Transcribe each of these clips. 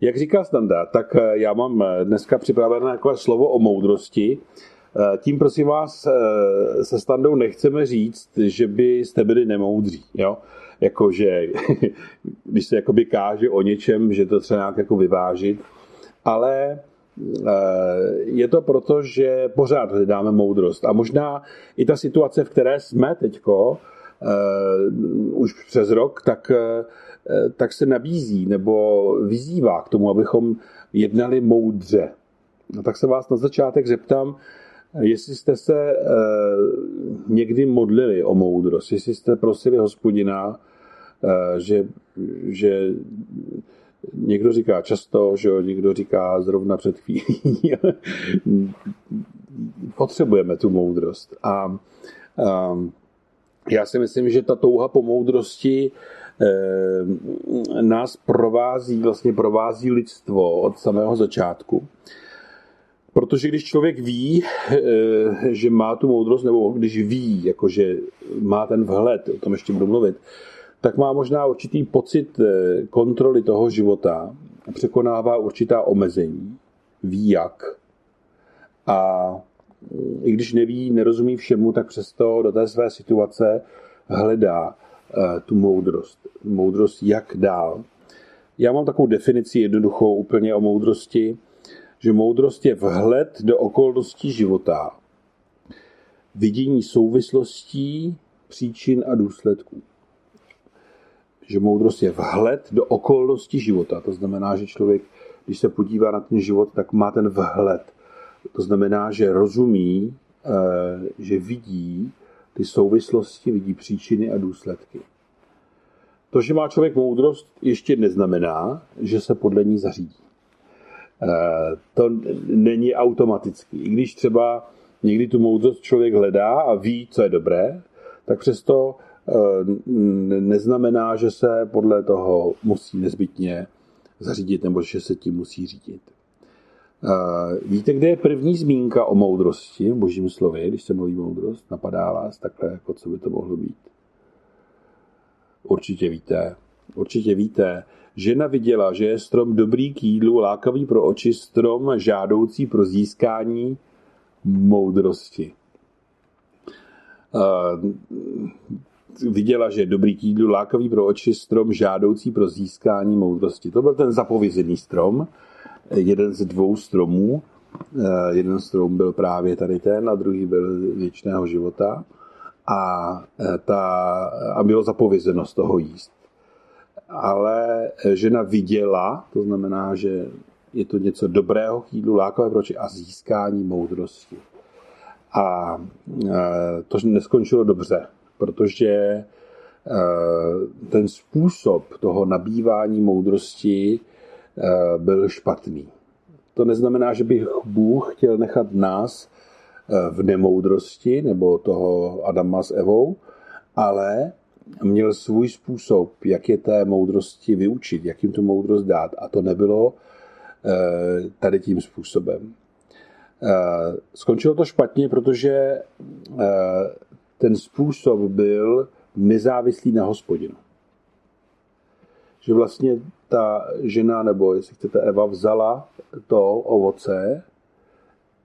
Jak říká Standa, tak já mám dneska připravené takové slovo o moudrosti. Tím prosím vás se Standou nechceme říct, že byste byli nemoudří. Jo? Jakože, když se jakoby káže o něčem, že to třeba nějak jako vyvážit. Ale je to proto, že pořád hledáme moudrost. A možná i ta situace, v které jsme teďko, už přes rok, tak, tak se nabízí nebo vyzývá k tomu, abychom jednali moudře. No, tak se vás na začátek zeptám, jestli jste se uh, někdy modlili o moudrost, jestli jste prosili hospodina, uh, že, že někdo říká často, že někdo říká zrovna před chvílí. Potřebujeme tu moudrost. A, a já si myslím, že ta touha po moudrosti nás provází, vlastně provází lidstvo od samého začátku. Protože když člověk ví, e, že má tu moudrost, nebo když ví, jakože má ten vhled, o tom ještě budu mluvit, tak má možná určitý pocit eh, kontroly toho života, překonává určitá omezení, ví jak. A mm, i když neví, nerozumí všemu, tak přesto do té své situace hledá eh, tu moudrost. Moudrost, jak dál. Já mám takovou definici jednoduchou úplně o moudrosti, že moudrost je vhled do okolností života, vidění souvislostí, příčin a důsledků že moudrost je vhled do okolností života. To znamená, že člověk, když se podívá na ten život, tak má ten vhled. To znamená, že rozumí, eh, že vidí ty souvislosti, vidí příčiny a důsledky. To, že má člověk moudrost, ještě neznamená, že se podle ní zařídí. Eh, to není automatický. I když třeba někdy tu moudrost člověk hledá a ví, co je dobré, tak přesto Eh, neznamená, že se podle toho musí nezbytně zařídit nebo že se tím musí řídit. Víte, kde je první zmínka o moudrosti v božím slově, když se mluví moudrost? Napadá vás takhle, jako co by to mohlo být? Určitě víte. Určitě víte. Žena viděla, že je strom dobrý k jídlu, lákavý pro oči, strom žádoucí pro získání moudrosti. Eh, viděla, že je dobrý k jídlu, lákavý pro oči, strom žádoucí pro získání moudrosti. To byl ten zapovězený strom, jeden z dvou stromů. Eh, jeden strom byl právě tady ten a druhý byl věčného života. A, eh, ta, a bylo zapovězeno z toho jíst. Ale žena viděla, to znamená, že je to něco dobrého k jídlu, lákavé pro oči a získání moudrosti. A eh, to neskončilo dobře protože ten způsob toho nabývání moudrosti byl špatný. To neznamená, že bych Bůh chtěl nechat nás eh, v nemoudrosti, nebo toho Adama s Evou, ale měl svůj způsob, jak je té moudrosti vyučit, jak jim tu moudrost dát. A to nebylo tady tím způsobem. Skončilo to špatně, protože ten způsob byl nezávislý na hospodinu. Že vlastně ta žena, nebo jestli chcete Eva, vzala to ovoce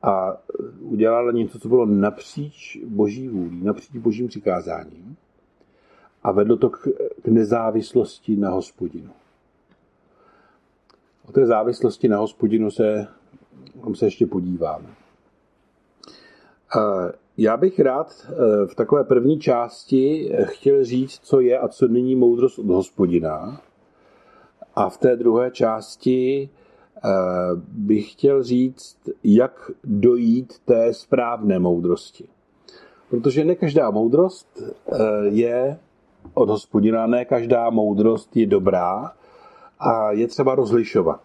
a udělala něco, co bylo napříč boží vůlí, napříč božím přikázáním a vedlo to k, nezávislosti na hospodinu. O té závislosti na hospodinu se, se ještě podíváme. Já bych rád eh, v takové první části eh, chtěl říct, co je a co není moudrost od hospodina. A v té druhé části eh, bych chtěl říct, jak dojít té správné moudrosti. Protože ne každá moudrost je od hospodina, ne každá moudrost je dobrá a je třeba rozlišovat.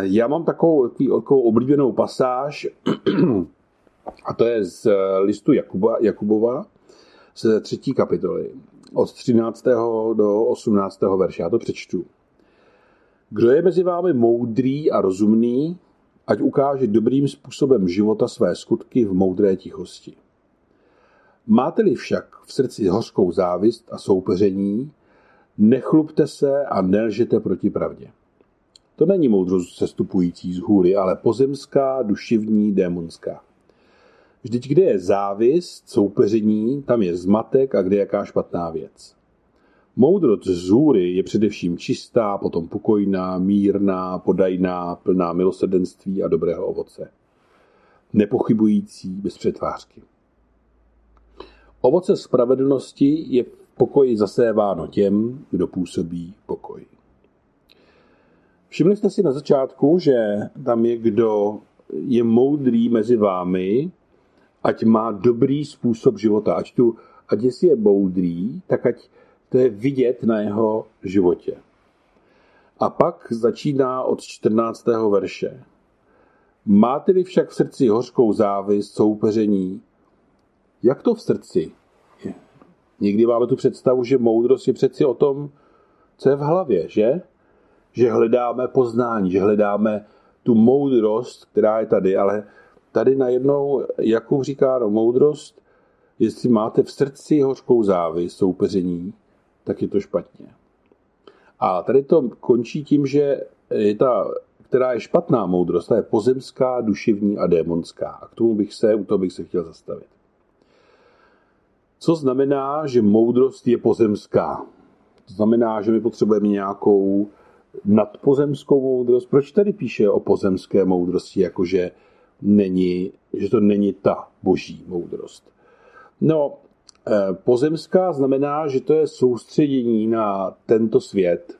Já mám takovou, takovou oblíbenou pasáž, a to je z eh, listu Jakuba, Jakubova ze třetí kapitoly od 13. do 18. verše. Já to přečtu. Kdo je mezi vámi moudrý a rozumný, ať ukáže dobrým způsobem života své skutky v moudré tichosti. Máte-li však v srdci hořkou závist a soupeření, nechlubte se a nelžete proti pravdě. To není moudrost sestupující z hůry, ale pozemská, duševní, démonská. Vždyť kde je závist, soupeření, tam je zmatek a kde je jaká špatná věc. Moudrost z hůry je především čistá, potom pokojná, mírná, podajná, plná milosrdenství a dobrého ovoce. Nepochybující bez přetvářky. Ovoce spravedlnosti je v pokoji zaséváno těm, kdo působí pokoj. Všimli jste si na začátku, že tam je, kdo je moudrý mezi vámi, ať má dobrý způsob života, ať, tu, ať jestli je moudrý, tak ať to je vidět na jeho životě. A pak začíná od 14. verše. Máte-li však v srdci hořkou závist, soupeření, jak to v srdci? Někdy máme tu představu, že moudrost je přeci o tom, co je v hlavě, že? Že hledáme poznání, že hledáme tu moudrost, která je tady, ale tady najednou Jakub říká, no moudrost, jestli máte v srdci hořkou závist, soupeření, tak je to špatně. A tady to končí tím, že je ta, která je špatná moudrost, ta je pozemská, duševní a démonská. A k tomu bych se, u toho bych se chtěl zastavit. Co znamená, že moudrost je pozemská? To znamená, že my potřebujeme nějakou nadpozemskou moudrost. Proč tady píše o pozemské moudrosti, jakože není, že to není ta boží moudrost? No, eh, pozemská znamená, že to je soustředění na tento svět,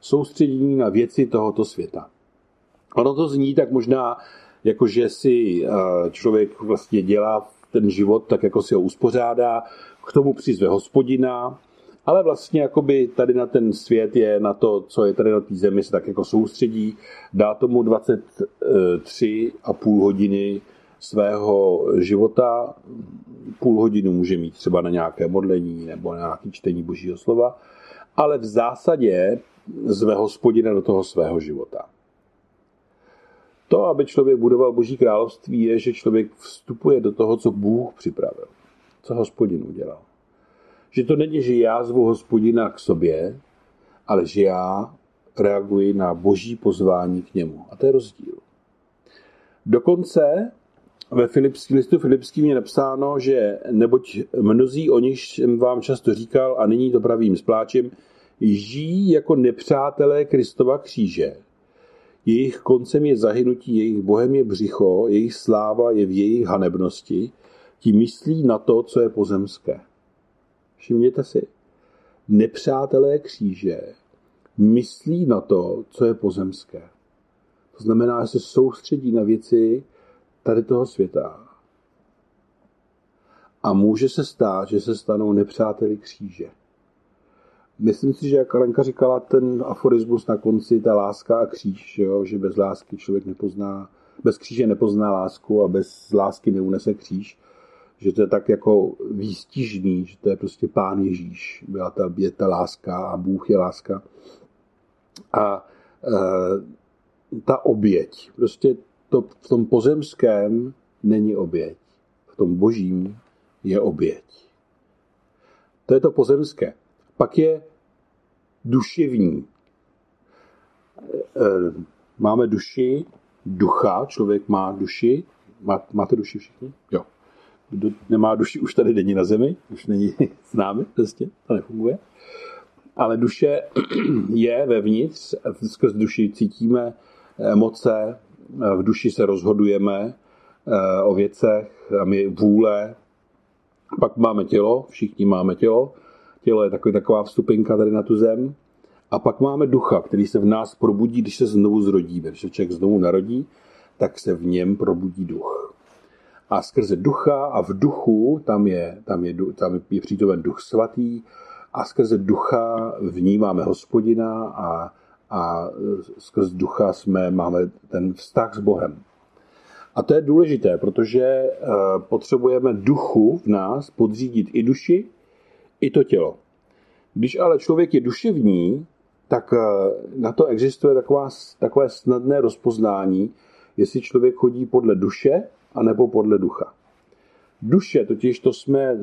soustředění na věci tohoto světa. Ono to zní tak možná, jako že si eh, člověk vlastně dělá ten život tak, jako si ho uspořádá, k tomu přizve hospodina, ale vlastně jakoby tady na ten svět je, na to, co je tady na té zemi, se tak jako soustředí, dá tomu 23 a půl hodiny svého života, půl hodinu může mít třeba na nějaké modlení nebo na nějaké čtení božího slova, ale v zásadě zve hospodina do toho svého života. To, aby člověk budoval Boží království, je, že člověk vstupuje do toho, co Bůh připravil, co hospodin udělal. Že to není, že já zvu hospodina k sobě, ale že já reaguji na boží pozvání k němu. A to je rozdíl. Dokonce ve Filipský, listu Filipským je napsáno, že neboť mnozí o nich jsem vám často říkal a nyní to pravým spláčem, žijí jako nepřátelé Kristova kříže jejich koncem je zahynutí, jejich bohem je břicho, jejich sláva je v jejich hanebnosti. Ti myslí na to, co je pozemské. Všimněte si. Nepřátelé kříže myslí na to, co je pozemské. To znamená, že se soustředí na věci tady toho světa. A může se stát, že se stanou nepřáteli kříže. Myslím si, že jak Kalenka říkala, ten aforismus na konci, ta láska a kříž, jo, že bez lásky člověk nepozná, bez kříže nepozná lásku a bez lásky neunese kříž, že to je tak jako výstižný, že to je prostě pán Ježíš, byla ta, je ta láska a Bůh je láska. A e, ta oběť, prostě to v tom pozemském není oběť, v tom božím je oběť. To je to pozemské. Pak je duševní. Eh, máme duši, ducha, člověk má duši. Má, máte duši všichni? Jo. Kdo nemá duši, už tady není na zemi, už není s námi, prostě, to nefunguje. Ale duše je vevnitř, skrz duši cítíme emoce, v duši se rozhodujeme eh, o věcech, a my vůle, pak máme tělo, všichni máme tělo, Tělo je takový, taková vstupenka tady na tu zem. A pak máme ducha, který se v nás probudí, když se znovu zrodíme. Když se člověk znovu narodí, tak se v něm probudí duch. A skrze ducha a v duchu tam je, tam je, tam je přítomen duch svatý a skrze ducha vnímáme hospodina a, a skrze ducha jsme, máme ten vztah s Bohem. A to je důležité, protože eh, potřebujeme duchu v nás podřídit i duši, i to tělo. Když ale člověk je duševní, tak eh, na to existuje taková, takové snadné rozpoznání, jestli člověk chodí podle duše, anebo podle ducha. Duše, totiž to jsme,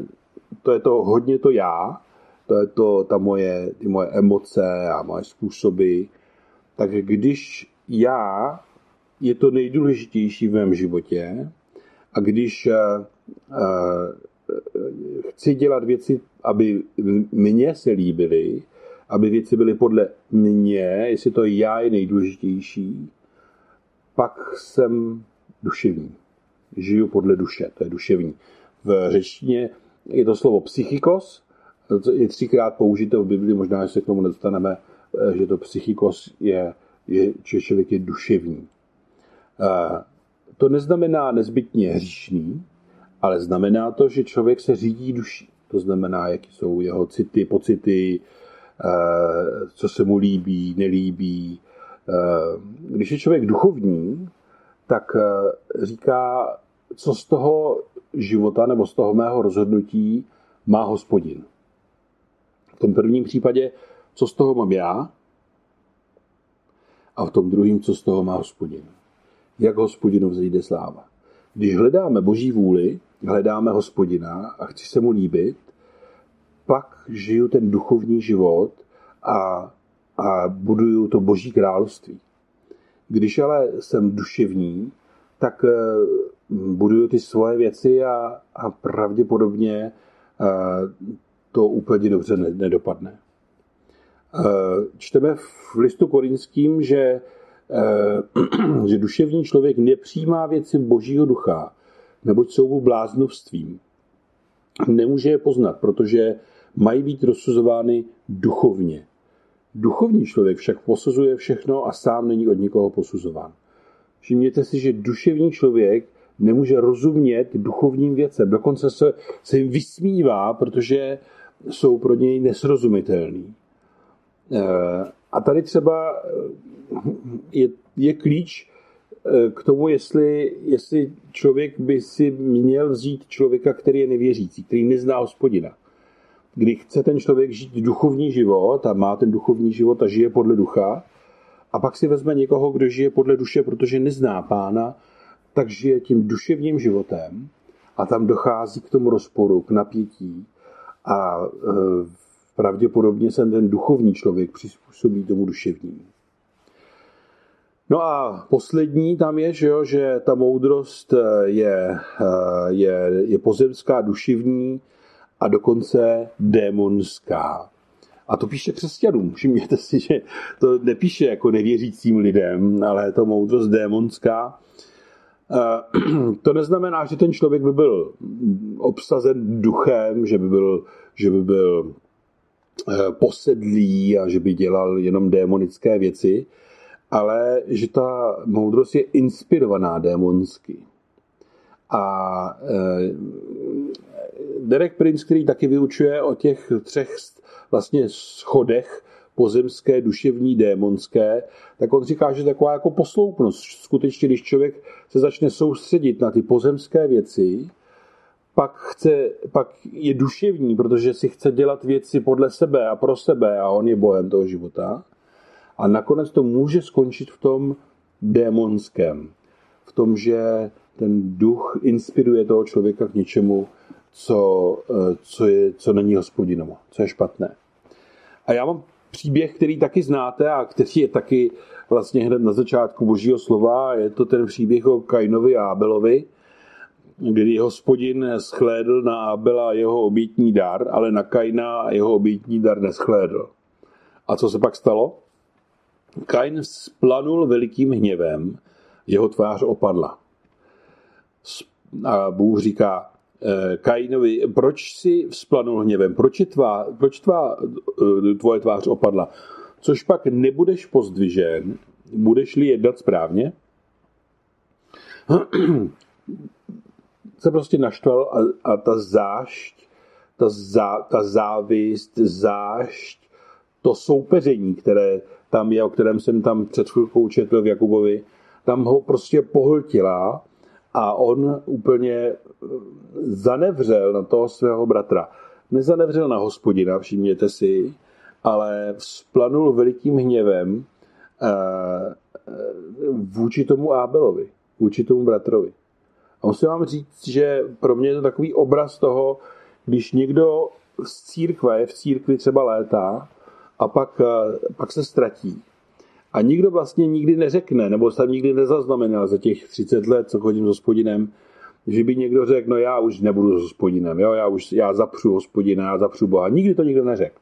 to je to hodně to já, to je to ta moje, ty moje emoce a moje způsoby. Takže když já je to nejdůležitější v mém životě a když uh, uh, chci dělat věci, aby mně se líbily, aby věci byly podle mě, jestli to já je nejdůležitější, pak jsem duševní. Žiju podle duše, to je duševní. V řečtině je to slovo psychikos, je třikrát použité v Biblii, možná, že se k tomu nedostaneme, eh, že to psychikos je, je že člověk je duševní. Eh, to neznamená nezbytně hříšný, ale znamená to, že člověk se řídí duší. To znamená, jaké jsou jeho city, pocity, eh, co se mu líbí, nelíbí. Když je člověk duchovní, tak říká, co z toho života nebo z toho mého rozhodnutí má hospodin. V tom prvním případě, co z toho mám já, a v tom druhém, co z toho má hospodin. Jak hospodinu vzejde sláva. Když hledáme boží vůli, hledáme hospodina a chci se mu líbit, pak žiju ten duchovní život a, a buduju to boží království. Když ale jsem duševní, tak eh, buduju ty svoje věci a, a pravděpodobně eh, to úplně dobře nedopadne. Eh, čteme v listu korinským, že, že duševní člověk nepřijímá věci božího ducha, neboť jsou mu bláznovstvím. Nemůže je poznat, protože mají být rozsuzovány duchovně. Duchovní člověk však posuzuje všechno a sám není od nikoho posuzován. Všimněte si, že duševní člověk nemůže rozumět duchovním věcem. Dokonce se, se jim vysmívá, protože jsou pro něj nesrozumitelný. Eh, a tady třeba eh, je, je klíč eh, k tomu, jestli, jestli člověk by si měl vzít člověka, který je nevěřící, který nezná hospodina. Kdy chce ten člověk žít duchovní život a má ten duchovní život a žije podle ducha, a pak si vezme někoho, kdo žije podle duše, protože nezná pána, tak žije tím duševním životem a tam dochází k tomu rozporu, k napětí a e, pravděpodobně se ten duchovní člověk přizpůsobí tomu duševnímu. No a poslední tam je, že, jo, že ta moudrost je, e, je, je pozemská, duševní a dokonce démonská. A to píše křesťanům. Všimněte si, že to nepíše jako nevěřícím lidem, ale je to moudrost démonská. Eh, to neznamená, že ten člověk by byl obsazen duchem, že by byl, že by byl eh, posedlý a že by dělal jenom démonické věci, ale že ta moudrost je inspirovaná démonsky. A eh, Derek Prince, který taky vyučuje o těch třech vlastně schodech pozemské, duševní, démonské, tak on říká, že taková jako posloupnost. Skutečně, když člověk se začne soustředit na ty pozemské věci, pak, chce, pak je duševní, protože si chce dělat věci podle sebe a pro sebe a on je bohem toho života. A nakonec to může skončit v tom démonském. V tom, že ten duch inspiruje toho člověka k něčemu, co, eh, co, je, co není hospodinovo, co je špatné. A já mám příběh, který taky znáte a který je taky vlastně hned na začátku božího slova. Je to ten příběh o Kainovi a Abelovi, kdy hospodin schlédl na Abela jeho obětní dar, ale na Kaina jeho obětní dar neschlédl. A co se pak stalo? Kain splanul velikým hněvem, jeho tvář opadla. A Bůh říká, Kainovi, proč si vzplanul hněvem, proč, je tvá, proč tvá, eh, tvoje tvář opadla, což pak nebudeš pozdvižen, budeš-li jednat správně? se prostě naštval a, a ta zášť, ta, zá, ta závist, zášť, to soupeření, které tam je, o kterém jsem tam před chvilkou četl v Jakubovi, tam ho prostě pohltila a on úplně eh, zanevřel na toho svého bratra. Nezanevřel na hospodina, všimněte si, ale vzplanul velikým hněvem eh, eh, vůči tomu Ábelovi, vůči tomu bratrovi. A musím vám říct, že pro mě je to takový obraz toho, když někdo z církve je v církvi třeba léta a pak, pak se ztratí A nikdo vlastně nikdy neřekne, nebo jsem nikdy nezaznamenal za těch 30 let, co chodím s hospodinem, že by někdo řekl, no já už nebudu s hospodinem, jo, já už já zapřu hospodina, já zapřu Boha. Nikdy to nikdo neřekl.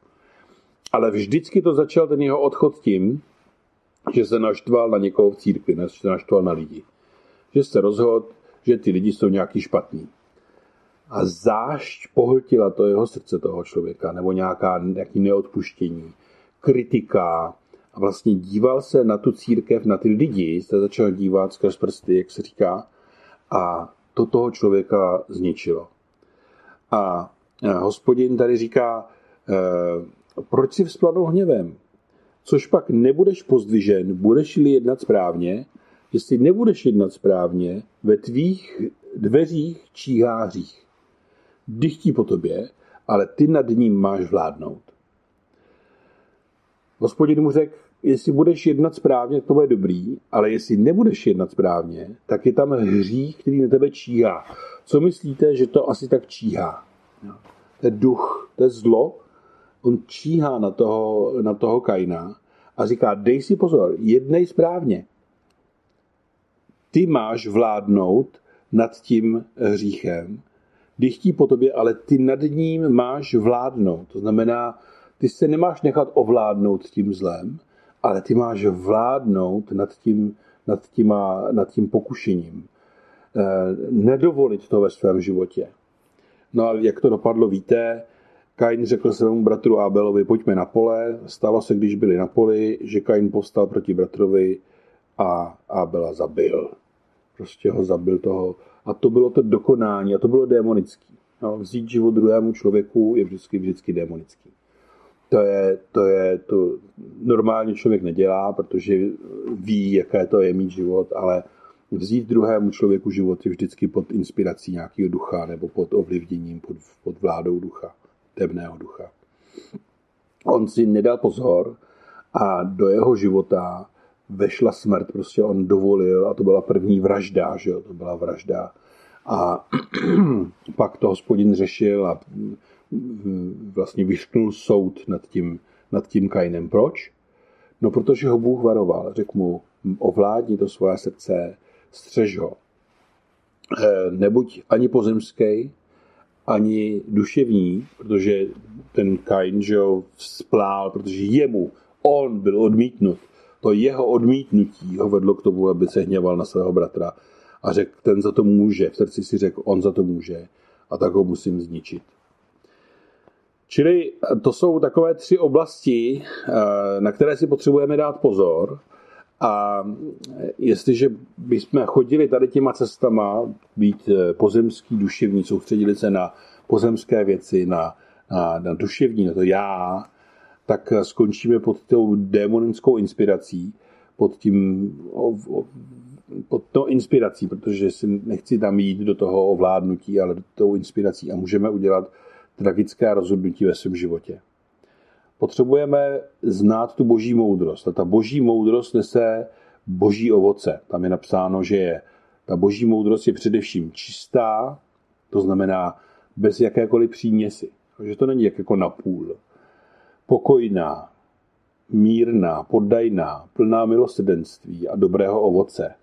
Ale vždycky to začal ten jeho odchod tím, že se naštval na někoho v církvi, ne, se naštval na lidi. Že se rozhodl, že ty lidi jsou nějaký špatní. A zášť pohltila to jeho srdce toho člověka, nebo nějaká, nějaký neodpuštění, kritika. Vlastně díval se na tu církev, na ty lidi, se začal dívat skrz prsty, jak se říká, a to toho člověka zničilo. A hospodin tady říká, e, proč si vzpladnou hněvem? Což pak nebudeš pozdvižen, budeš-li jednat správně, jestli nebudeš jednat správně, ve tvých dveřích číhá hřích. Dychtí po tobě, ale ty nad ním máš vládnout. Hospodin mu řekl, jestli budeš jednat správně, to bude dobrý, ale jestli nebudeš jednat správně, tak je tam hřích, který na tebe číhá. Co myslíte, že to asi tak číhá? To je duch, to je zlo, on číhá na toho, na toho Kaina a říká, dej si pozor, jednej správně. Ty máš vládnout nad tím hříchem, dychtí po tobě, ale ty nad ním máš vládnout. To znamená, ty se nemáš nechat ovládnout tím zlem, ale ty máš vládnout nad tím, nad, tíma, nad tím pokušením. E, nedovolit to ve svém životě. No a jak to dopadlo, víte, Kain řekl svému bratru Abelovi, pojďme na pole. Stalo se, když byli na poli, že Kain povstal proti bratrovi a Abela zabil. Prostě ho zabil toho. A to bylo to dokonání, a to bylo démonický. No, vzít život druhému člověku je vždycky, vždycky démonický. To je, to je, to normálně člověk nedělá, protože ví, jaké to je mít život, ale vzít druhému člověku život je vždycky pod inspirací nějakého ducha nebo pod ovlivněním, pod, pod vládou ducha temného ducha. On si nedal pozor a do jeho života vešla smrt, prostě on dovolil a to byla první vražda, že jo, to byla vražda. A pak to hospodin řešil a vlastně vyšknul soud nad tím, nad tím Kainem. Proč? No, protože ho Bůh varoval. Řekl mu, ovládni to svoje srdce, střež ho. Eh, nebuď ani pozemský, ani duševní, protože ten Kain, že ho splál, protože jemu, on byl odmítnut. To jeho odmítnutí ho vedlo k tomu, aby se hněval na svého bratra a řekl, ten za to může. V srdci si řekl, on za to může a tak ho musím zničit. Čili to jsou takové tři oblasti, eh, na které si potřebujeme dát pozor. A jestliže bychom chodili tady těma cestama, být eh, pozemský, duševní, soustředili se na pozemské věci, na, na, na duševní, na to já, tak skončíme pod tou démonickou inspirací, pod tím pod tou inspirací, protože si nechci tam jít do toho ovládnutí, ale do tou inspirací a můžeme udělat tragické rozhodnutí ve svém životě. Potřebujeme znát tu boží moudrost. A ta boží moudrost nese boží ovoce. Tam je napsáno, že je, ta boží moudrost je především čistá, to znamená bez jakékoliv příměsi. Že to není jak jako napůl. Pokojná, mírná, poddajná, plná milosrdenství a dobrého ovoce.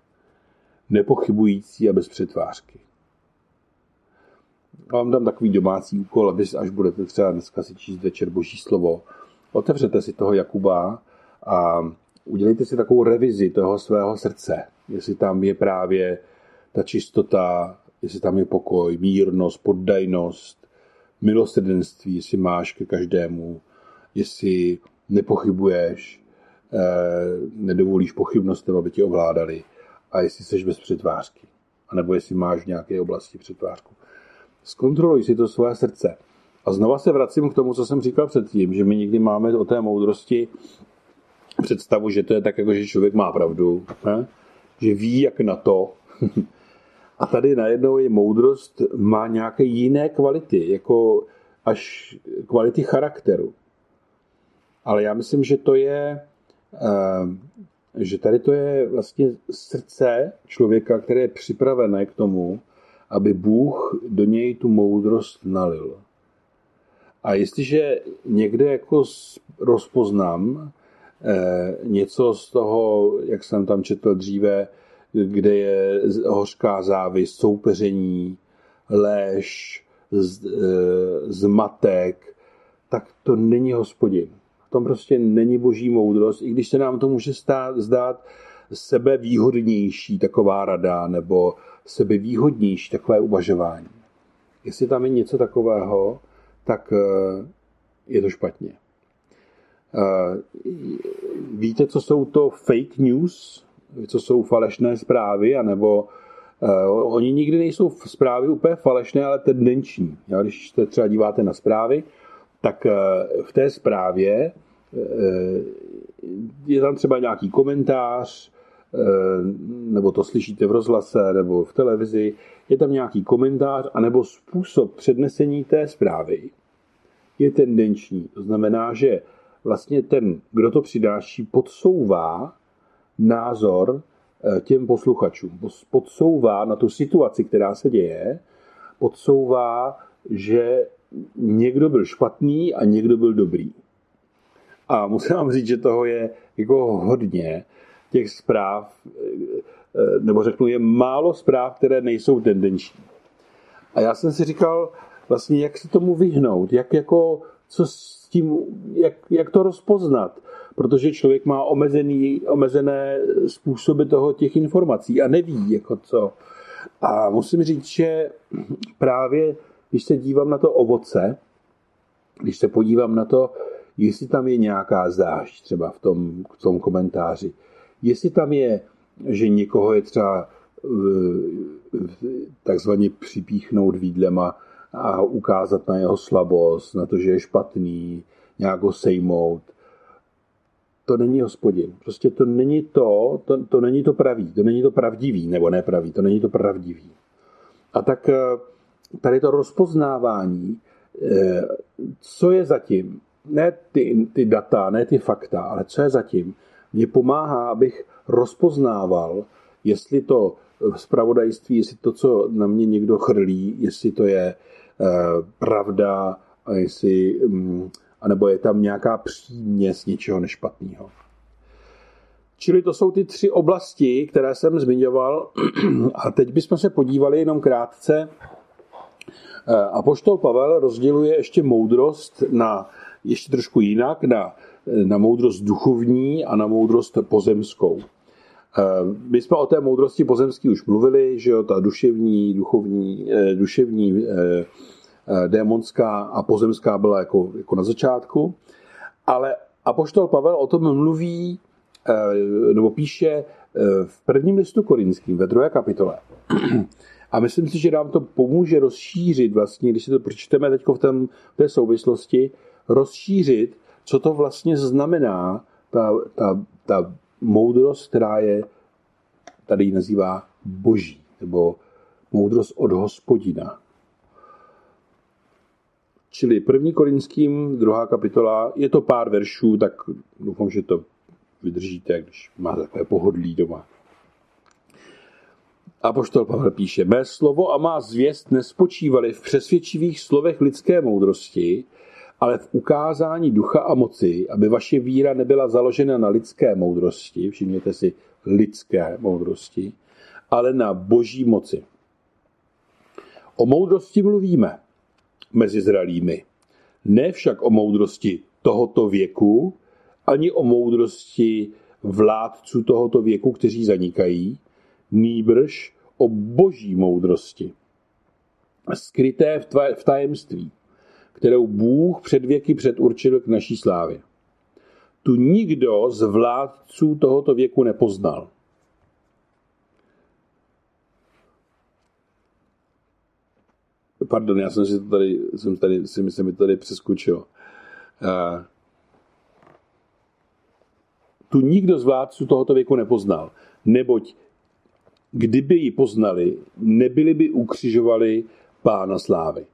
Nepochybující a bez přetvářky. Vám dám takový domácí úkol, aby až budete třeba dneska si číst večer Boží slovo, otevřete si toho Jakuba a udělejte si takovou revizi toho svého srdce, jestli tam je právě ta čistota, jestli tam je pokoj, mírnost, poddajnost, milosrdenství, jestli máš ke každému, jestli nepochybuješ, eh, nedovolíš pochybnostem, aby tě ovládali a jestli jsi bez přetvářky, anebo jestli máš v nějaké oblasti přetvářku. Zkontroluj si to svoje srdce. A znova se vracím k tomu, co jsem říkal předtím, že my někdy máme o té moudrosti představu, že to je tak, jako že člověk má pravdu, ne? že ví, jak na to. A tady najednou je moudrost, má nějaké jiné kvality, jako až kvality charakteru. Ale já myslím, že to je, eh, že tady to je vlastně srdce člověka, které je připravené k tomu, aby Bůh do něj tu moudrost nalil. A jestliže někde jako rozpoznám, něco z toho, jak jsem tam četl dříve, kde je hořká závist, soupeření, lež, zmatek, tak to není hospodin. V tom prostě není boží moudrost, i když se nám to může stát, zdát sebevýhodnější taková rada nebo sebevýhodnější takové uvažování. Jestli tam je něco takového, tak eh, je to špatně. Eh, víte, co jsou to fake news? Co jsou falešné zprávy? anebo uh, oni nikdy nejsou zprávy úplně falešné, ale tendenční. Já, když se třeba díváte na zprávy, tak v té zprávě je tam třeba nějaký komentář, nebo to slyšíte v rozhlase nebo v televizi, je tam nějaký komentář anebo způsob přednesení té zprávy je tendenční. To znamená, že vlastně ten, kdo to přidáší, podsouvá názor eh, těm posluchačům. Podsouvá na tu situaci, která se děje, podsouvá, že někdo byl špatný a někdo byl dobrý. A musím vám říct, že toho je jako hodně těch zpráv, eh, eh, nebo řeknu, je málo zpráv, které nejsou tendenční. A já jsem si říkal, vlastně jak se tomu vyhnout, jak jako, co s tím, jak, jak to rozpoznat, protože člověk má omezený, omezené způsoby toho těch informací a neví, jako co. A musím říct, že právě když se dívám na to ovoce, když se podívám na to, jestli tam je nějaká zášť třeba v tom, v tom komentáři, jestli tam je, že někoho je třeba takzvaně připíchnout výdlema a ukázat na jeho slabost, na to, že je špatný, nějak ho sejmout. To není hospodin. Prostě to není to, to, to není to pravý, to není to pravdivý, nebo nepravý, to není to pravdivý. A tak eh, tady to rozpoznávání, eh, co je zatím, ne ty, ty data, ne ty fakta, ale co je zatím, mě pomáhá, abych rozpoznával, jestli to zpravodajství, jestli to, co na mě někdo chrlí, jestli to je eh, pravda, a jestli, mm, anebo je tam nějaká příměs něčeho nešpatného. Čili to jsou ty tři oblasti, které jsem zmiňoval. A teď bychom se podívali jenom krátce. Eh, Apoštol Pavel rozděluje ještě moudrost na ještě trošku jinak, na, na moudrost duchovní a na moudrost pozemskou. Eh, my jsme o té moudrosti pozemské už mluvili, že jo, ta duševní, duchovní, eh, duševní, eh, démonská a pozemská byla jako, jako na začátku, ale Apoštol Pavel o tom mluví, nebo píše v prvním listu korinským, ve druhé kapitole. A myslím si, že nám to pomůže rozšířit vlastně, když si to pročteme teď v, v té souvislosti, rozšířit, co to vlastně znamená ta, ta, ta moudrost, která je, tady ji nazývá boží, nebo moudrost od hospodina. Čili první korinským, druhá kapitola, je to pár veršů, tak doufám, že to vydržíte, když máte takové pohodlí doma. A poštol Pavel píše, mé slovo a má zvěst nespočívaly v přesvědčivých slovech lidské moudrosti, ale v ukázání ducha a moci, aby vaše víra nebyla založena na lidské moudrosti, všimněte si lidské moudrosti, ale na boží moci. O moudrosti mluvíme mezi zralými. Ne však o moudrosti tohoto věku, ani o moudrosti vládců tohoto věku, kteří zanikají, nýbrž o boží moudrosti, skryté v tajemství, kterou Bůh před věky předurčil k naší slávě. Tu nikdo z vládců tohoto věku nepoznal. Pardon, já jsem si to tady, jsem tady, si myslím, to tady přeskočil. Uh, tu nikdo z vládců tohoto věku nepoznal, neboť kdyby ji poznali, nebyli by ukřižovali pána slávy.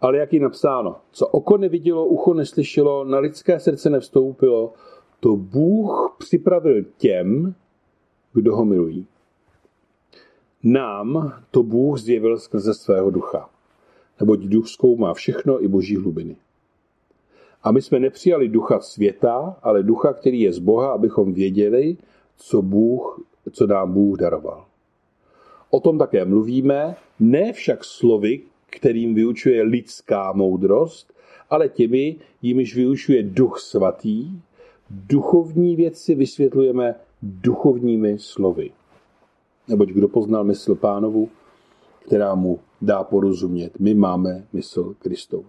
Ale jak je napsáno, co oko nevidělo, ucho neslyšelo, na lidské srdce nevstoupilo, to Bůh připravil těm, kdo ho milují. Nám to Bůh zjevil skrze svého ducha, neboť duch zkoumá všechno i boží hlubiny. A my jsme nepřijali ducha světa, ale ducha, který je z Boha, abychom věděli, co, Bůh, co nám Bůh daroval. O tom také mluvíme, ne však slovy, kterým vyučuje lidská moudrost, ale těmi, jimiž vyučuje duch svatý, duchovní věci vysvětlujeme duchovními slovy. Neboť kdo poznal mysl pánovu, která mu dá porozumět, my máme mysl Kristovu.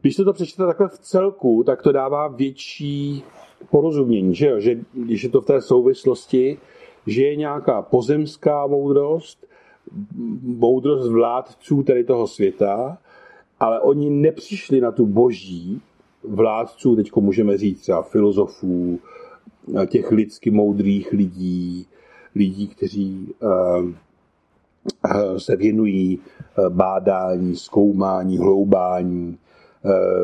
Když se to přečte takhle v celku, tak to dává větší porozumění, že, jo? že když je to v té souvislosti, že je nějaká pozemská moudrost, moudrost vládců tady toho světa, ale oni nepřišli na tu boží vládců, teď můžeme říct třeba filozofů, těch lidsky moudrých lidí, lidí, kteří se věnují bádání, zkoumání, hloubání,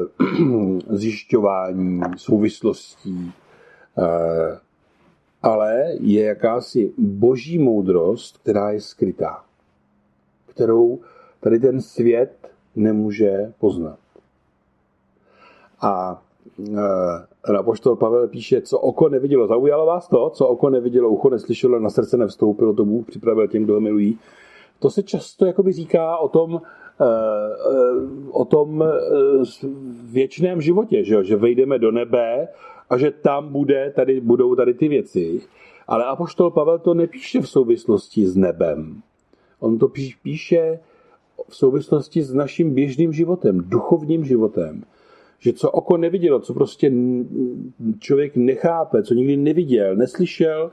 zjišťování souvislostí, ale je jakási boží moudrost, která je skrytá, kterou tady ten svět nemůže poznat. A e, apoštol Pavel píše, co oko nevidělo. Zaujalo vás to, co oko nevidělo, ucho neslyšelo, na srdce nevstoupilo, to Bůh připravil těm, kdo ho milují. To se často jakoby říká o tom, e, e, o tom věčném životě, že, že vejdeme do nebe a že tam bude, tady, budou tady ty věci. Ale Apoštol Pavel to nepíše v souvislosti s nebem. On to píše v souvislosti s naším běžným životem, duchovním životem. Že co oko nevidělo, co prostě člověk nechápe, co nikdy neviděl, neslyšel,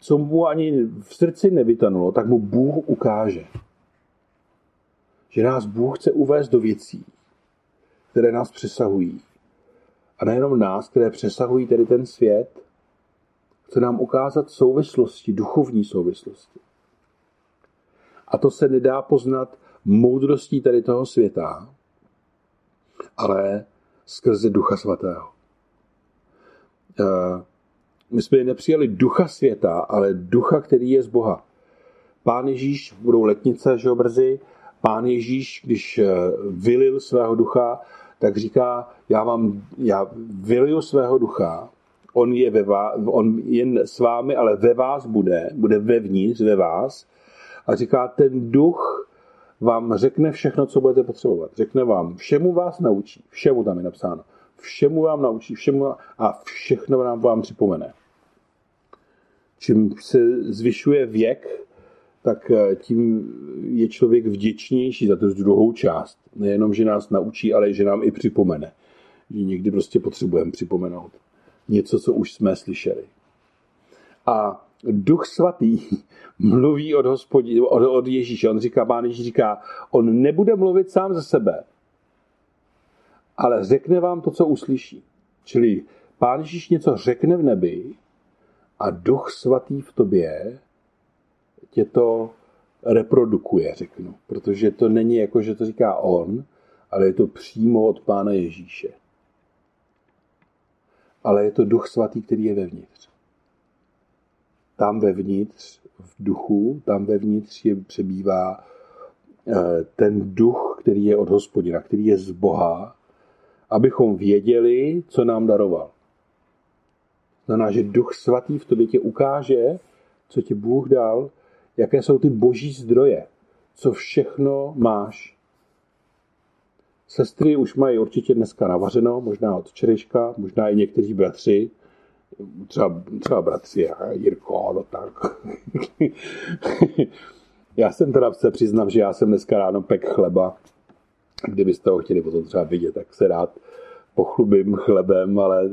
co mu ani v srdci nevytanulo, tak mu Bůh ukáže. Že nás Bůh chce uvést do věcí, které nás přesahují. A nejenom nás, které přesahují tedy ten svět, chce nám ukázat souvislosti, duchovní souvislosti. A to se nedá poznat moudrostí tady toho světa, ale skrze Ducha Svatého. Eh, my jsme nepřijali ducha světa, ale ducha, který je z Boha. Pán Ježíš, budou letnice, že brzy, pán Ježíš, když eh, vylil svého ducha, tak říká, já vám, já vyliju svého ducha, on je, ve vás, on jen s vámi, ale ve vás bude, bude vevnitř, ve vás. A říká, ten duch vám řekne všechno, co budete potřebovat. Řekne vám, všemu vás naučí, všemu tam je napsáno. Všemu vám naučí, všemu a všechno vám, vám připomene. Čím se zvyšuje věk, tak eh, tím je člověk vděčnější za tu druhou část. Nejenom, že nás naučí, ale že nám i připomene. Že někdy prostě potřebujeme připomenout něco, co už jsme slyšeli. A Duch Svatý mluví od, hospodí, od, od Ježíše. On říká, pán Ježíš říká, on nebude mluvit sám ze sebe, ale řekne vám to, co uslyší. Čili pán Ježíš něco řekne v nebi a Duch Svatý v tobě tě to reprodukuje, řeknu. Protože to není jako, že to říká on, ale je to přímo od Pána Ježíše. Ale je to Duch Svatý, který je vevnitř. Tam vevnitř, v duchu, tam vevnitř je přebývá eh, ten duch, který je od hospodina, který je z Boha, abychom věděli, co nám daroval. Znamená, že duch svatý v tobě tě ukáže, co ti Bůh dal, jaké jsou ty boží zdroje, co všechno máš. Sestry už mají určitě dneska navařeno, možná od včerejška, možná i někteří bratři, třeba, třeba bratři a Jirko, no tak. já jsem teda se přiznám, že já jsem dneska ráno pek chleba. Kdybyste ho chtěli potom třeba vidět, tak se rád pochlubím chlebem, ale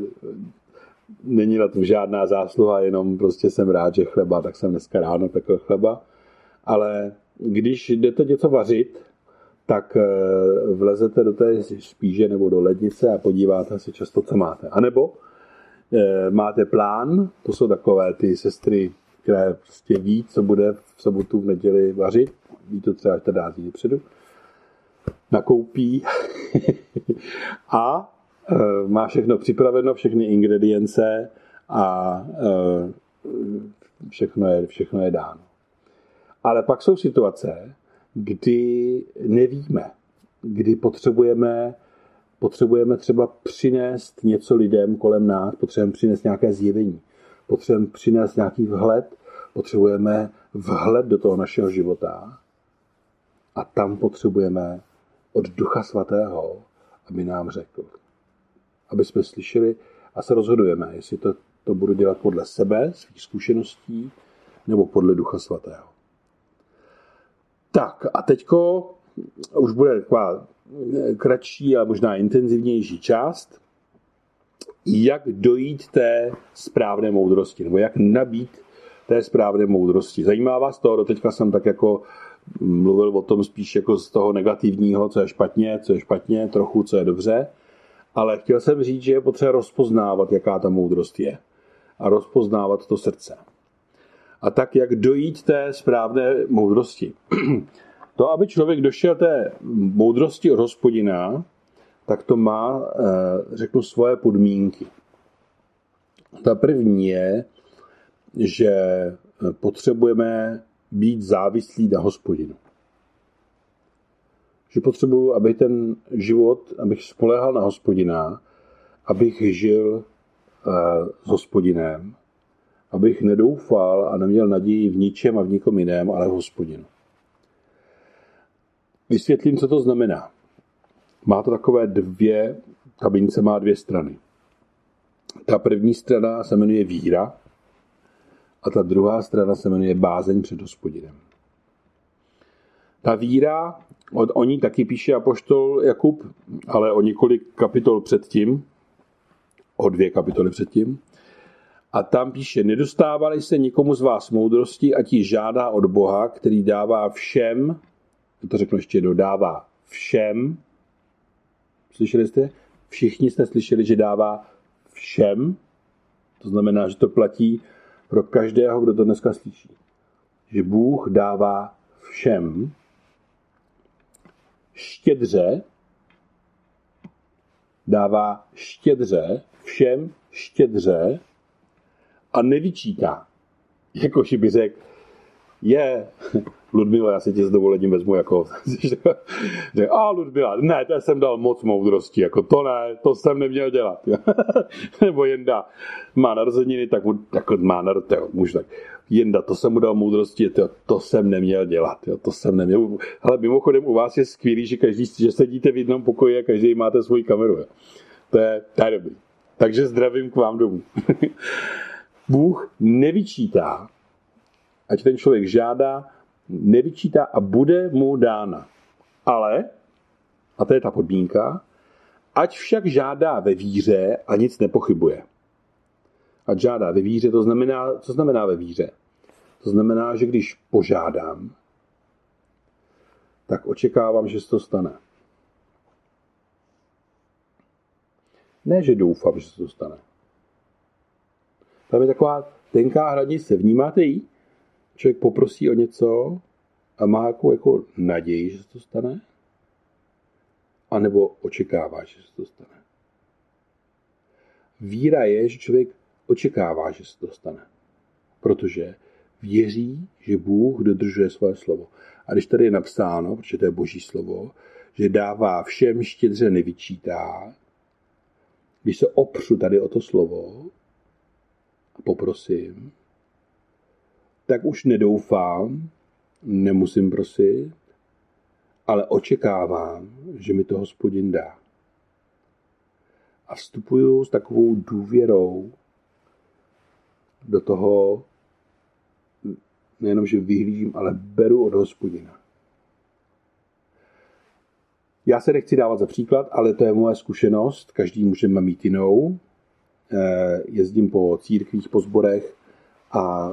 není na tom žádná zásluha, jenom prostě jsem rád, že chleba, tak jsem dneska ráno pekl chleba. Ale když jdete něco vařit, tak eh, vlezete do té špíže nebo do lednice a podíváte se často, co máte. A nebo máte plán, to jsou takové ty sestry, které prostě ví, co bude v sobotu, v neděli vařit, ví to třeba 14 dní předu, nakoupí. A Eh, má všechno připraveno, všechny ingredience a eh, všechno je, všechno je dáno. Ale pak jsou situace, kdy nevíme, kdy potřebujeme potřebujeme třeba přinést něco lidem kolem nás, potřebujeme přinést nějaké zjevení, potřebujeme přinést nějaký vhled, potřebujeme vhled do toho našeho života a tam potřebujeme od Ducha Svatého, aby nám řekl. Aby jsme slyšeli a se rozhodujeme, jestli to, to budu dělat podle sebe, svých zkušeností, nebo podle Ducha Svatého. Tak a teďko už bude taková kratší a možná intenzivnější část, jak dojít té správné moudrosti, nebo jak nabít té správné moudrosti. Zajímá vás to? Doteďka jsem tak jako mluvil o tom spíš jako z toho negativního, co je špatně, co je špatně, trochu, co je dobře. Ale chtěl jsem říct, že je potřeba rozpoznávat, jaká ta moudrost je. A rozpoznávat to srdce. A tak, jak dojít té správné moudrosti. To, aby člověk došel té moudrosti od hospodina, tak to má, eh, řeknu, svoje podmínky. Ta první je, že potřebujeme být závislí na hospodinu. Že potřebuji, aby ten život, abych spolehal na hospodina, abych žil eh, s hospodinem, abych nedoufal a neměl naději v ničem a v nikom jiném, ale v hospodinu. Vysvětlím, co to znamená. Má to takové dvě, ta mince má dvě strany. Ta první strana se jmenuje víra a ta druhá strana se jmenuje bázeň před hospodinem. Ta víra, o ní taky píše apoštol Jakub, ale o několik kapitol předtím, o dvě kapitoly předtím. A tam píše, nedostávali se nikomu z vás moudrosti a ti žádá od Boha, který dává všem, to řeknu ještě dodává všem, slyšeli jste? Všichni jste slyšeli, že dává všem, to znamená, že to platí pro každého, kdo to dneska slyší. Že Bůh dává všem štědře, dává štědře, všem štědře a nevyčítá. Jakože by řekl, je, Ludmila, já si tě s dovolením vezmu jako, a Ludmila, ne, to jsem dal moc moudrosti, jako to ne, to jsem neměl dělat. Nebo Jenda má narozeniny, tak mu, jako má narozeniny, muž tak, Jenda, to jsem mu dal moudrosti, to, to jsem neměl dělat, jo, to jsem neměl. Ale mimochodem u vás je skvělý, že každý, že sedíte v jednom pokoji a každý máte svoji kameru. Jo. To je, to je dobrý. Takže zdravím k vám domů. Bůh nevyčítá, ať ten člověk žádá, nevyčítá a bude mu dána. Ale, a to je ta podmínka, ať však žádá ve víře a nic nepochybuje. Ať žádá ve víře, to znamená, co znamená ve víře? To znamená, že když požádám, tak očekávám, že se to stane. Ne, že doufám, že se to stane. Tam je taková tenká hranice. Vnímáte ji? Člověk poprosí o něco a má jako, jako naději, že se to stane, anebo očekává, že se to stane. Víra je, že člověk očekává, že se to stane, protože věří, že Bůh dodržuje své slovo. A když tady je napsáno, protože to je boží slovo, že dává všem štědře nevyčítá, když se opřu tady o to slovo a poprosím, tak už nedoufám, nemusím prosit, ale očekávám, že mi to hospodin dá. A vstupuju s takovou důvěrou do toho, nejenom, že vyhlížím, ale beru od hospodina. Já se nechci dávat za příklad, ale to je moje zkušenost. Každý můžeme mít jinou. Eh, jezdím po církvích, po zborech a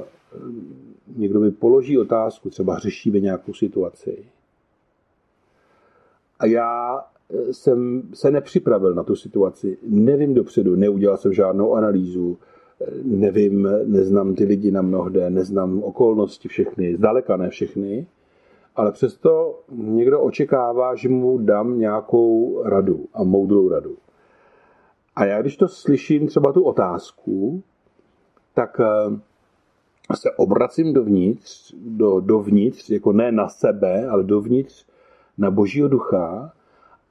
někdo mi položí otázku, třeba řešíme nějakou situaci. A já eh, jsem se nepřipravil na tu situaci, nevím dopředu, neudělal jsem žádnou analýzu, eh, nevím, neznám ty lidi na mnohde, neznám okolnosti všechny, zdaleka ne všechny, ale přesto někdo očekává, že mu dám nějakou radu a moudrou radu. A já když to slyším, třeba tu otázku, tak eh, se obracím dovnitř, do, dovnitř, jako ne na sebe, ale dovnitř na božího ducha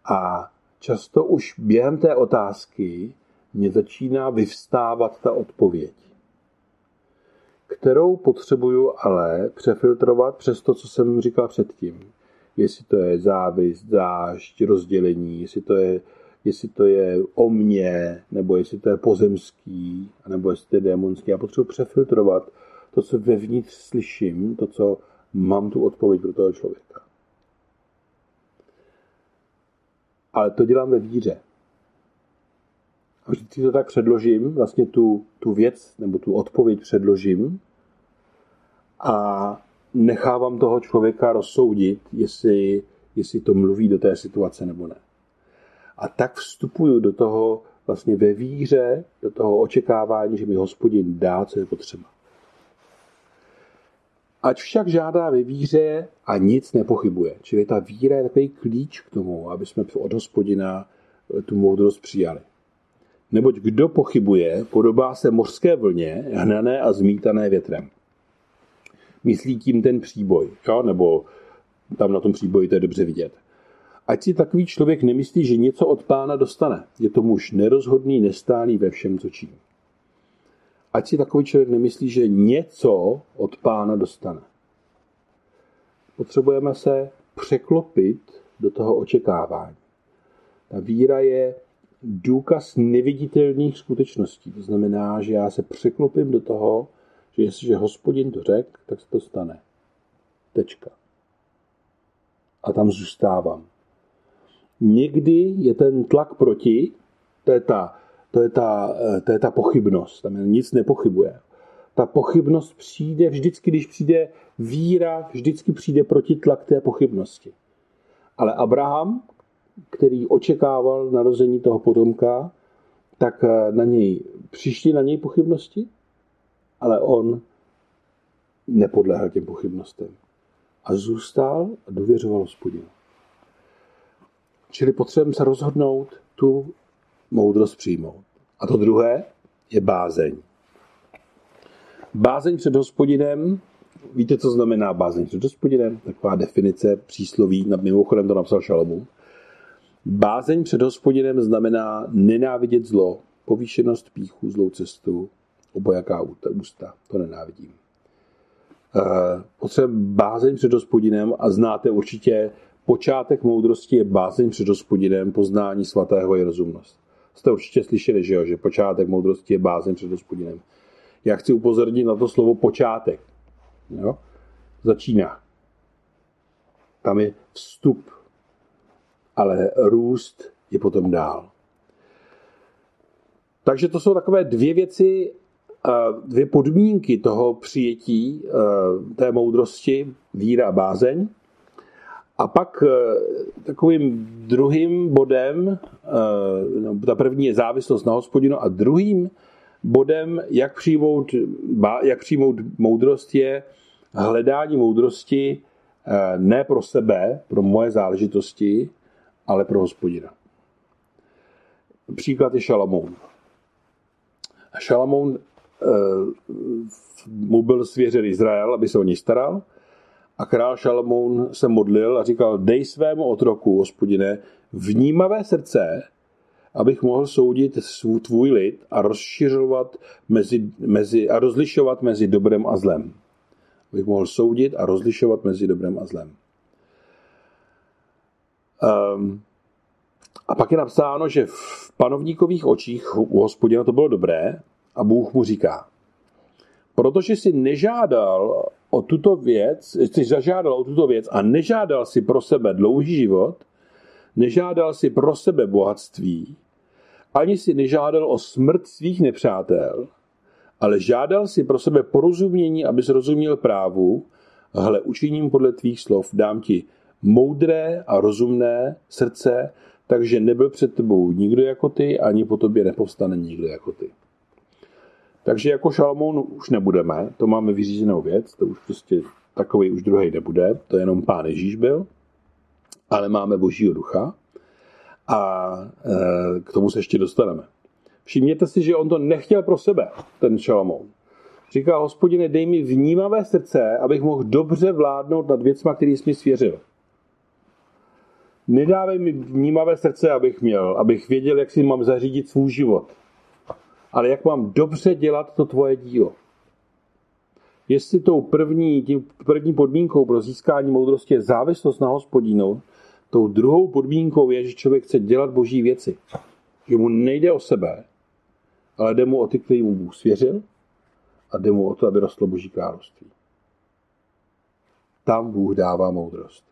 a často už během té otázky mě začíná vyvstávat ta odpověď, kterou potřebuju ale přefiltrovat přes to, co jsem říkal předtím. Jestli to je závist, zášť, rozdělení, jestli to je, jestli to je o mně, nebo jestli to je pozemský, nebo jestli to je démonský. Já potřebuji přefiltrovat to, co vevnitř slyším, to, co mám tu odpověď pro toho člověka. Ale to dělám ve víře. A vždycky to tak předložím, vlastně tu, tu věc nebo tu odpověď předložím a nechávám toho člověka rozsoudit, jestli, jestli to mluví do té situace nebo ne. A tak vstupuju do toho vlastně ve víře, do toho očekávání, že mi hospodin dá, co je potřeba. Ať však žádá ve víře a nic nepochybuje. Čili ta víra je takový klíč k tomu, aby jsme od hospodina tu moudrost přijali. Neboť kdo pochybuje, podobá se mořské vlně, hnané a zmítané větrem. Myslí tím ten příboj, jo? nebo tam na tom příboji to je dobře vidět. Ať si takový člověk nemyslí, že něco od pána dostane. Je to muž nerozhodný, nestálý ve všem, co činí. Ať si takový člověk nemyslí, že něco od pána dostane. Potřebujeme se překlopit do toho očekávání. Ta víra je důkaz neviditelných skutečností. To znamená, že já se překlopím do toho, že jestliže hospodin to řekl, tak se to stane. Tečka. A tam zůstávám. Někdy je ten tlak proti, to je ta, to je ta, to je ta pochybnost, tam nic nepochybuje. Ta pochybnost přijde vždycky, když přijde víra, vždycky přijde proti tlak té pochybnosti. Ale Abraham, který očekával narození toho potomka, tak eh, na něj přišly na něj pochybnosti, ale on nepodléhal těm pochybnostem. A zůstal a důvěřoval hospodinu. Čili potřebujeme se rozhodnout tu moudrost přijmout. A to druhé je bázeň. Bázeň před hospodinem, víte, co znamená bázeň před hospodinem? Taková definice přísloví, mimochodem to napsal Šalomu. Bázeň před hospodinem znamená nenávidět zlo, povýšenost píchu, zlou cestu, obojaká ústa. To nenávidím. Eh, potřebujeme bázeň před hospodinem a znáte určitě počátek moudrosti je bázeň před hospodinem, poznání svatého je rozumnost. Jste určitě slyšeli, že, jo, že počátek moudrosti je bázeň před hospodinem. Já chci upozornit na to slovo počátek. Jo? Začíná. Tam je vstup ale růst je potom dál. Takže to jsou takové dvě věci, dvě podmínky toho přijetí té moudrosti, víra a bázeň. A pak takovým druhým bodem, no, ta první je závislost na hospodinu a druhým bodem, jak přijmout, jak přijmout moudrost, je hledání moudrosti ne pro sebe, pro moje záležitosti, ale pro hospodina. Příklad je Šalamoun. Šalamoun eh, mu byl svěřen Izrael, aby se o něj staral, a král Šalamoun se modlil a říkal, dej svému otroku, hospodine, vnímavé srdce, abych mohl soudit svůj tvůj lid a rozšiřovat mezi, mezi, a rozlišovat mezi dobrem a zlem. Abych mohl soudit a rozlišovat mezi dobrem a zlem. Um, a pak je napsáno, že v panovníkových očích u hospodina to bylo dobré a Bůh mu říká, protože si nežádal o tuto věc, jsi zažádal o tuto věc a nežádal si pro sebe dlouhý život, nežádal si pro sebe bohatství, ani si nežádal o smrt svých nepřátel, ale žádal si pro sebe porozumění, aby zrozuměl právu, hle, učiním podle tvých slov, dám ti moudré a rozumné srdce, takže nebyl před tebou nikdo jako ty, ani po tobě nepovstane nikdo jako ty. Takže jako Šalmoun už nebudeme, to máme vyřízenou věc, to už prostě takový už druhý nebude, to jenom pán Ježíš byl, ale máme božího ducha a e, k tomu se ještě dostaneme. Všimněte si, že on to nechtěl pro sebe, ten Šalamoun. Říká, hospodine, dej mi vnímavé srdce, abych mohl dobře vládnout nad věcma, který jsi mi svěřil. Nedávej mi vnímavé srdce, abych měl, abych věděl, jak si mám zařídit svůj život. Ale jak mám dobře dělat to tvoje dílo. Jestli tou první, tím první podmínkou pro získání moudrosti je závislost na hospodinu, tou druhou podmínkou je, že člověk chce dělat boží věci. Že mu nejde o sebe, ale jde mu o ty, který mu Bůh svěřil a jde mu o to, aby rostlo boží království. Tam Bůh dává moudrost.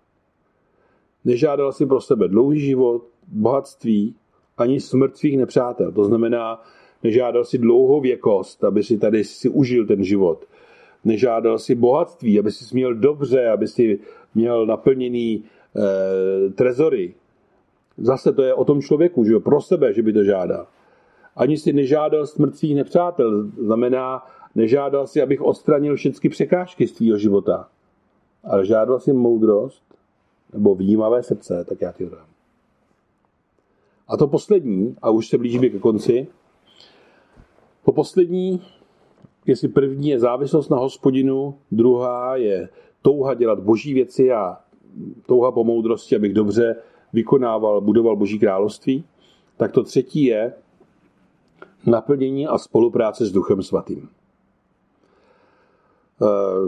Nežádal si pro sebe dlouhý život, bohatství, ani smrt svých nepřátel. To znamená, nežádal si dlouhou věkost, aby si tady si užil ten život. Nežádal si bohatství, aby si měl dobře, aby si měl naplněný e, trezory. Zase to je o tom člověku, že jo, pro sebe, že by to žádal. Ani si nežádal smrt svých nepřátel. Znamená, nežádal si, abych odstranil všechny překážky z tvýho života. Ale žádal si moudrost, nebo vnímavé srdce, tak já ti dám. A to poslední, a už se blížíme ke konci, to poslední, jestli první je závislost na hospodinu, druhá je touha dělat boží věci a touha po moudrosti, abych dobře vykonával, budoval boží království, tak to třetí je naplnění a spolupráce s Duchem Svatým.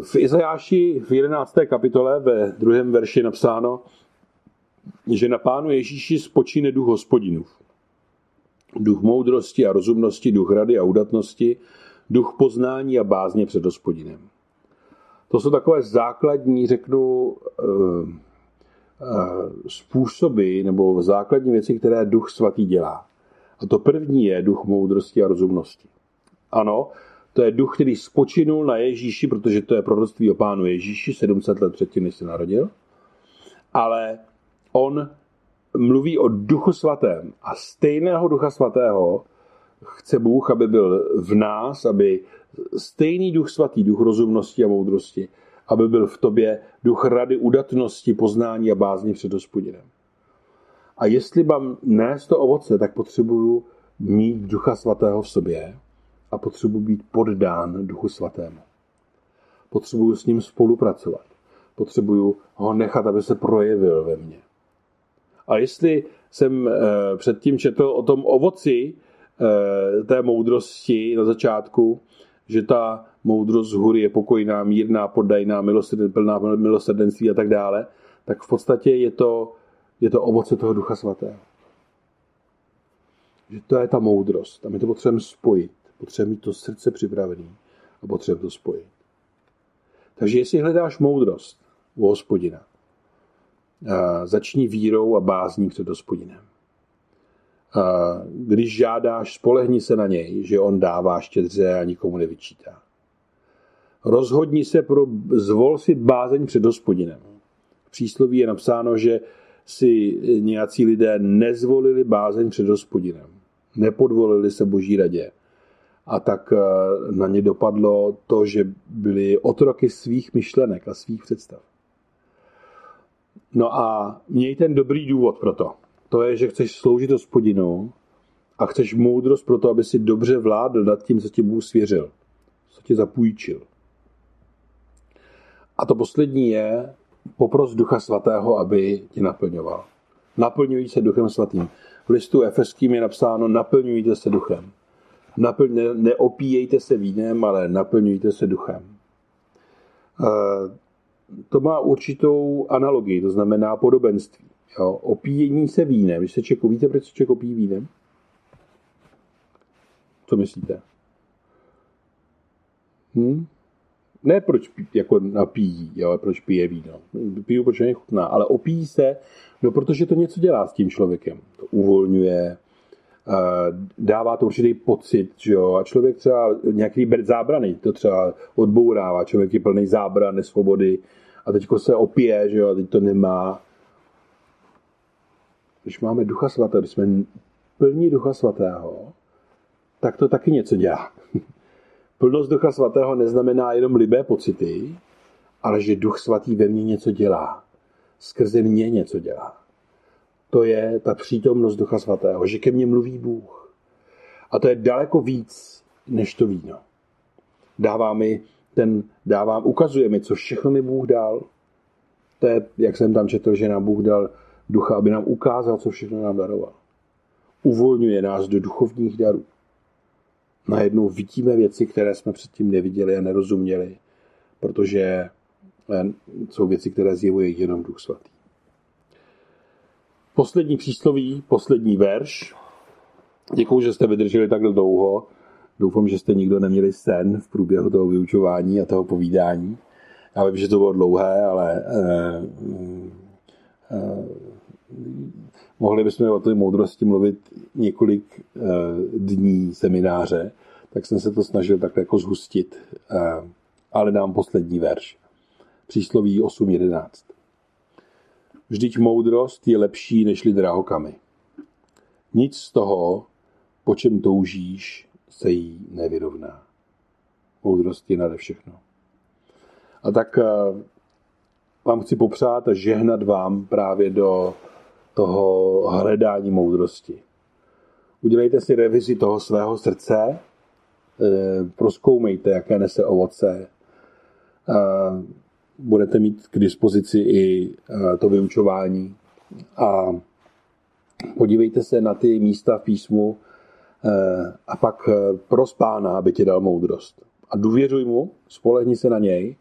V Izajáši v 11. kapitole ve druhém verši je napsáno, že na pánu Ježíši spočíne duch hospodinův. Duch moudrosti a rozumnosti, duch rady a udatnosti, duch poznání a bázně před hospodinem. To jsou takové základní, řeknu, eh, eh, způsoby nebo základní věci, které duch svatý dělá. A to první je duch moudrosti a rozumnosti. Ano, to je duch, který spočinul na Ježíši, protože to je proroctví o pánu Ježíši, 700 let předtím, než se narodil. Ale on mluví o duchu svatém a stejného ducha svatého chce Bůh, aby byl v nás, aby stejný duch svatý, duch rozumnosti a moudrosti, aby byl v tobě duch rady, udatnosti, poznání a bázně před hospodinem. A jestli mám nést to ovoce, tak potřebuju mít ducha svatého v sobě a potřebuji být poddán Duchu Svatému. Potřebuji s ním spolupracovat. Potřebuji ho nechat, aby se projevil ve mně. A jestli jsem eh, předtím četl o tom ovoci eh, té moudrosti na začátku, že ta moudrost z hůry je pokojná, mírná, poddajná, plná milosrdenství a tak dále, tak v podstatě je to, je to ovoce toho Ducha Svatého. Že to je ta moudrost a my to potřebujeme spojit. Potřebujeme mít to srdce připravený a potřebujeme to spojit. Takže jestli hledáš moudrost u hospodina, začni vírou a bázní před hospodinem. Když žádáš, spolehni se na něj, že on dává štědře a nikomu nevyčítá. Rozhodni se pro, zvol si bázeň před hospodinem. V přísloví je napsáno, že si nějací lidé nezvolili bázeň před hospodinem. Nepodvolili se boží radě a tak eh, na ně dopadlo to, že byli otroky svých myšlenek a svých představ. No a měj ten dobrý důvod pro to. To je, že chceš sloužit hospodinu a chceš moudrost pro to, aby si dobře vládl nad tím, co ti Bůh svěřil, co ti zapůjčil. A to poslední je popros Ducha Svatého, aby tě naplňoval. Naplňují se Duchem Svatým. V listu Efeským je napsáno, naplňujte se Duchem. Naplň, ne, neopíjejte se vínem, ale naplňujte se duchem. E, to má určitou analogii, to znamená podobenství. Jo? Opíjení se vínem. Když se Čeko, víte, proč se Ček opíjí vínem? Co myslíte? Hm? Ne proč jako napíjí, jo, proč pije víno. Piju, protože je chutná, ale opíjí se, no protože to něco dělá s tím člověkem. To uvolňuje, dává to určitý pocit, že jo, a člověk třeba nějaký zábrany, to třeba odbourává, člověk je plný zábran, nesvobody a teďko se opije, že jo, a teď to nemá. Když máme Ducha Svatého, když jsme plní Ducha Svatého, tak to taky něco dělá. Plnost Ducha Svatého neznamená jenom libé pocity, ale že Duch Svatý ve mně něco dělá. Skrze mě něco dělá to je ta přítomnost Ducha Svatého, že ke mně mluví Bůh. A to je daleko víc než to víno. Dává mi ten, dávám, ukazuje mi, co všechno mi Bůh dal. To je, jak jsem tam četl, že nám Bůh dal ducha, aby nám ukázal, co všechno nám daroval. Uvolňuje nás do duchovních darů. Najednou vidíme věci, které jsme předtím neviděli a nerozuměli, protože eh, jsou věci, které zjevuje jenom Duch Svatý. Poslední přísloví, poslední verš. Děkuji, že jste vydrželi takhle dlouho. Doufám, že jste nikdo neměli sen v průběhu toho vyučování a toho povídání. Já vím, že to bylo dlouhé, ale eh, eh, mohli bychom o té moudrosti mluvit několik eh, dní semináře, tak jsem se to snažil tak jako zhustit. Eh, ale dám poslední verš. Přísloví 8.11. Vždyť moudrost je lepší nežli drahokamy. Nic z toho, po čem toužíš, se jí nevyrovná. Moudrost je nade všechno. A tak eh, vám chci popřát a žehnat vám právě do toho hledání moudrosti. Udělejte si revizi toho svého srdce, eh, proskoumejte, jaké nese ovoce. Budete mít k dispozici i eh, to vyučování. A podívejte se na ty místa v písmu a pak pros pána, aby ti dal moudrost. A důvěřuj mu, spolehni se na něj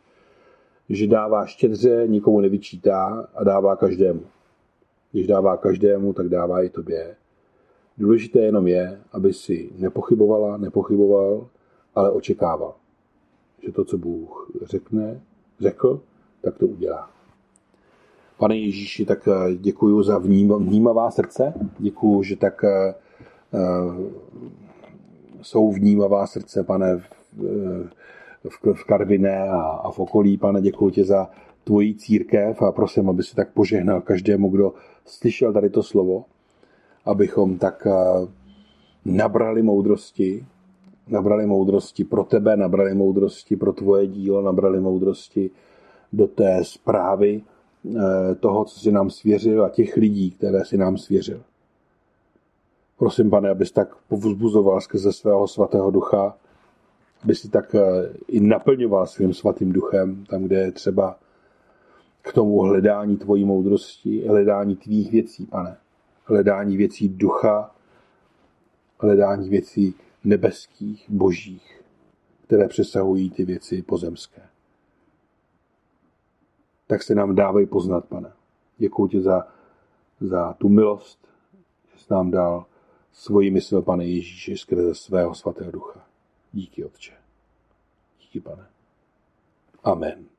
že dává štědře, nikomu nevyčítá a dává každému. Když dává každému, tak dává i tobě. Důležité jenom je, aby si nepochybovala, nepochyboval, ale očekával, že to, co Bůh řekne, řekl, tak to udělá. Pane Ježíši, tak eh, děkuji za vnímavá srdce. Děkuji, že tak uh, jsou vnímavá srdce, pane, v, v Karviné a, a v okolí. Pane, děkuji ti za tvoji církev a prosím, aby si tak požehnal každému, kdo slyšel tady to slovo, abychom tak eh, nabrali moudrosti, nabrali moudrosti pro tebe, nabrali moudrosti pro tvoje dílo, nabrali moudrosti do té zprávy eh, toho, co si nám svěřil a těch lidí, které si nám svěřil. Prosím, pane, abys tak povzbuzoval skrze svého svatého ducha aby si tak eh, i naplňoval svým svatým duchem, tam, kde je třeba k tomu hledání tvojí moudrosti, hledání tvých věcí, pane. Hledání věcí ducha, hledání věcí nebeských, božích, které přesahují ty věci pozemské. Tak se nám dávej poznat, pane. Děkuji ti za, za tu milost, že jsi nám dal svoji mysl, pane Ježíši, skrze svého svatého ducha. Díky, Otče. Díky, pane. Amen.